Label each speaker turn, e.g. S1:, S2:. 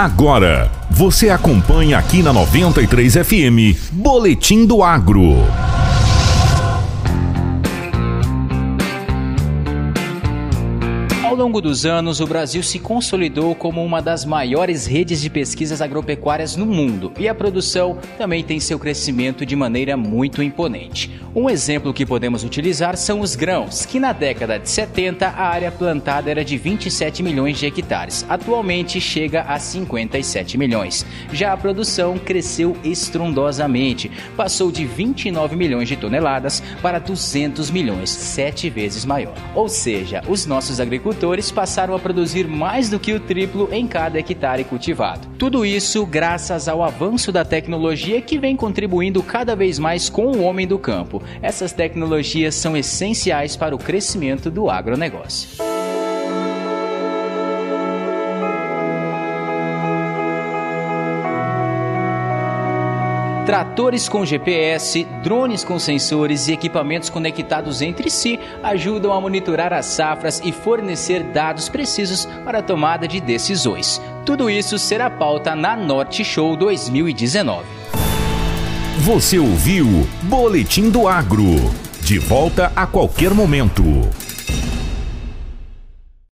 S1: Agora, você acompanha aqui na 93 FM, Boletim do Agro.
S2: Longo dos anos, o Brasil se consolidou como uma das maiores redes de pesquisas agropecuárias no mundo e a produção também tem seu crescimento de maneira muito imponente. Um exemplo que podemos utilizar são os grãos, que na década de 70 a área plantada era de 27 milhões de hectares, atualmente chega a 57 milhões. Já a produção cresceu estrondosamente, passou de 29 milhões de toneladas para 200 milhões, sete vezes maior. Ou seja, os nossos agricultores produtores passaram a produzir mais do que o triplo em cada hectare cultivado. Tudo isso graças ao avanço da tecnologia que vem contribuindo cada vez mais com o homem do campo. Essas tecnologias são essenciais para o crescimento do agronegócio. Tratores com GPS, drones com sensores e equipamentos conectados entre si ajudam a monitorar as safras e fornecer dados precisos para a tomada de decisões. Tudo isso será pauta na Norte Show 2019.
S1: Você ouviu Boletim do Agro. De volta a qualquer momento.